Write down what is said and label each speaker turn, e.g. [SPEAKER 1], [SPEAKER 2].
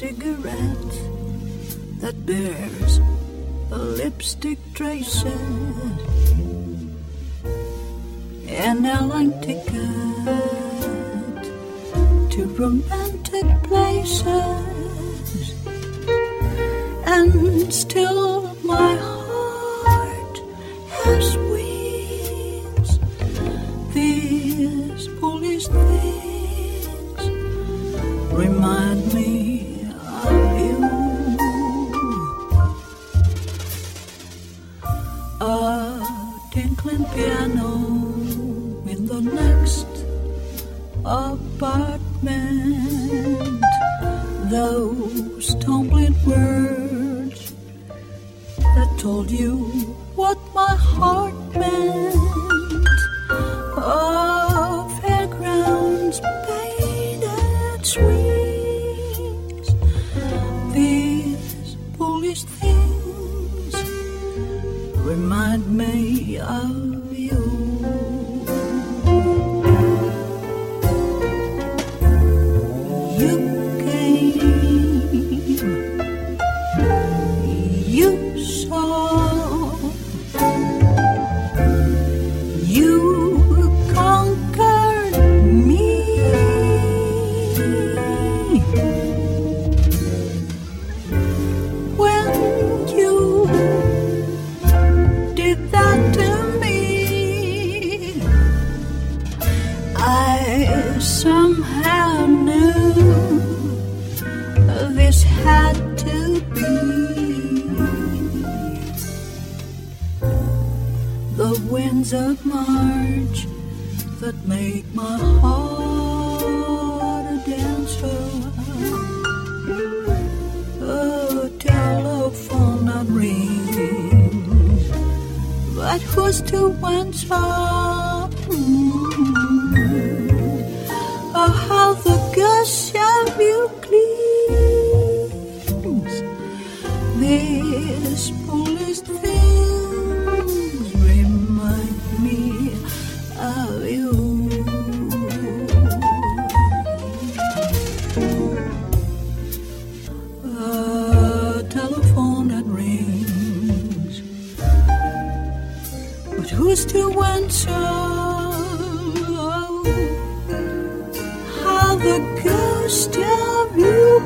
[SPEAKER 1] cigarette that bears a lipstick traces, an airline ticket to romantic places, and still my heart has wings. These foolish things remind me tinkling piano in the next apartment. Those tumbling words that told you what my heart meant. Oh, fairgrounds painted swings. Remind me of you. You somehow knew this had to be the winds of March that make my heart a dancer. A telephone that rings, but who's to answer? Foolish things remind me of you. A telephone that rings, but who's to answer? How the ghost of you